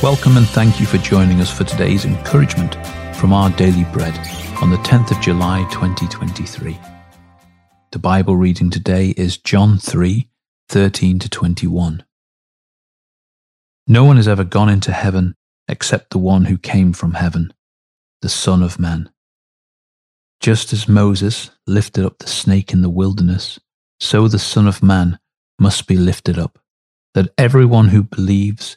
Welcome and thank you for joining us for today's encouragement from our daily bread on the 10th of July 2023. The Bible reading today is John 3 13 to 21. No one has ever gone into heaven except the one who came from heaven, the Son of Man. Just as Moses lifted up the snake in the wilderness, so the Son of Man must be lifted up, that everyone who believes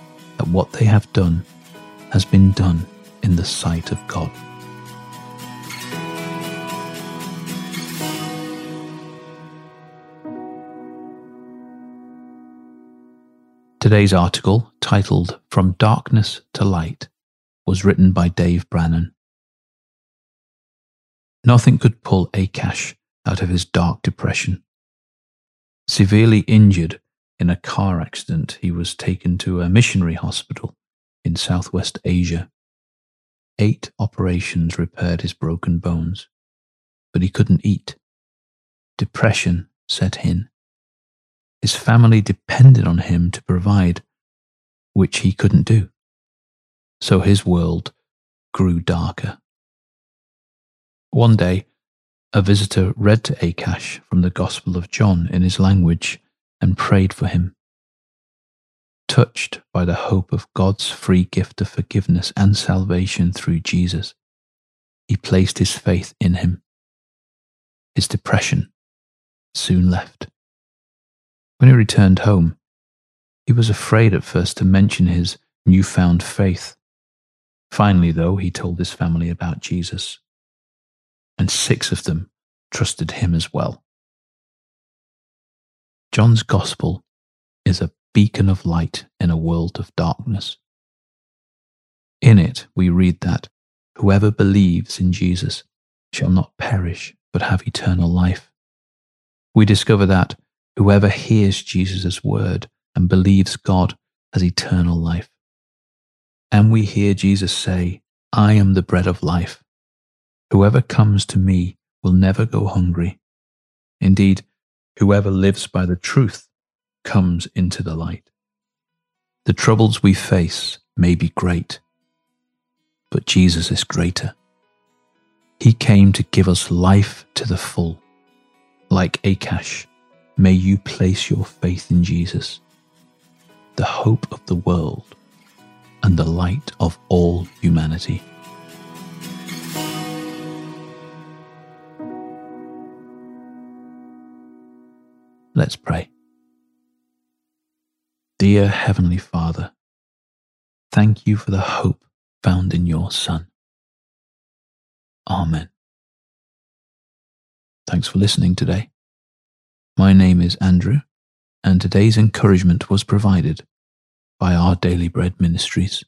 that what they have done has been done in the sight of God. Today's article, titled From Darkness to Light, was written by Dave Branon. Nothing could pull Akash out of his dark depression. Severely injured in a car accident, he was taken to a missionary hospital in Southwest Asia. Eight operations repaired his broken bones, but he couldn't eat. Depression set in. His family depended on him to provide, which he couldn't do. So his world grew darker. One day, a visitor read to Akash from the Gospel of John in his language and prayed for him. Touched by the hope of God's free gift of forgiveness and salvation through Jesus, he placed his faith in him. His depression soon left. When he returned home, he was afraid at first to mention his newfound faith. Finally, though, he told his family about Jesus, and six of them trusted him as well. John's Gospel is a beacon of light in a world of darkness. In it, we read that whoever believes in Jesus shall not perish but have eternal life. We discover that whoever hears Jesus' word and believes God has eternal life. And we hear Jesus say, I am the bread of life. Whoever comes to me will never go hungry. Indeed, Whoever lives by the truth comes into the light. The troubles we face may be great, but Jesus is greater. He came to give us life to the full. Like Akash, may you place your faith in Jesus, the hope of the world and the light of all humanity. Let's pray. Dear Heavenly Father, thank you for the hope found in your Son. Amen. Thanks for listening today. My name is Andrew, and today's encouragement was provided by Our Daily Bread Ministries.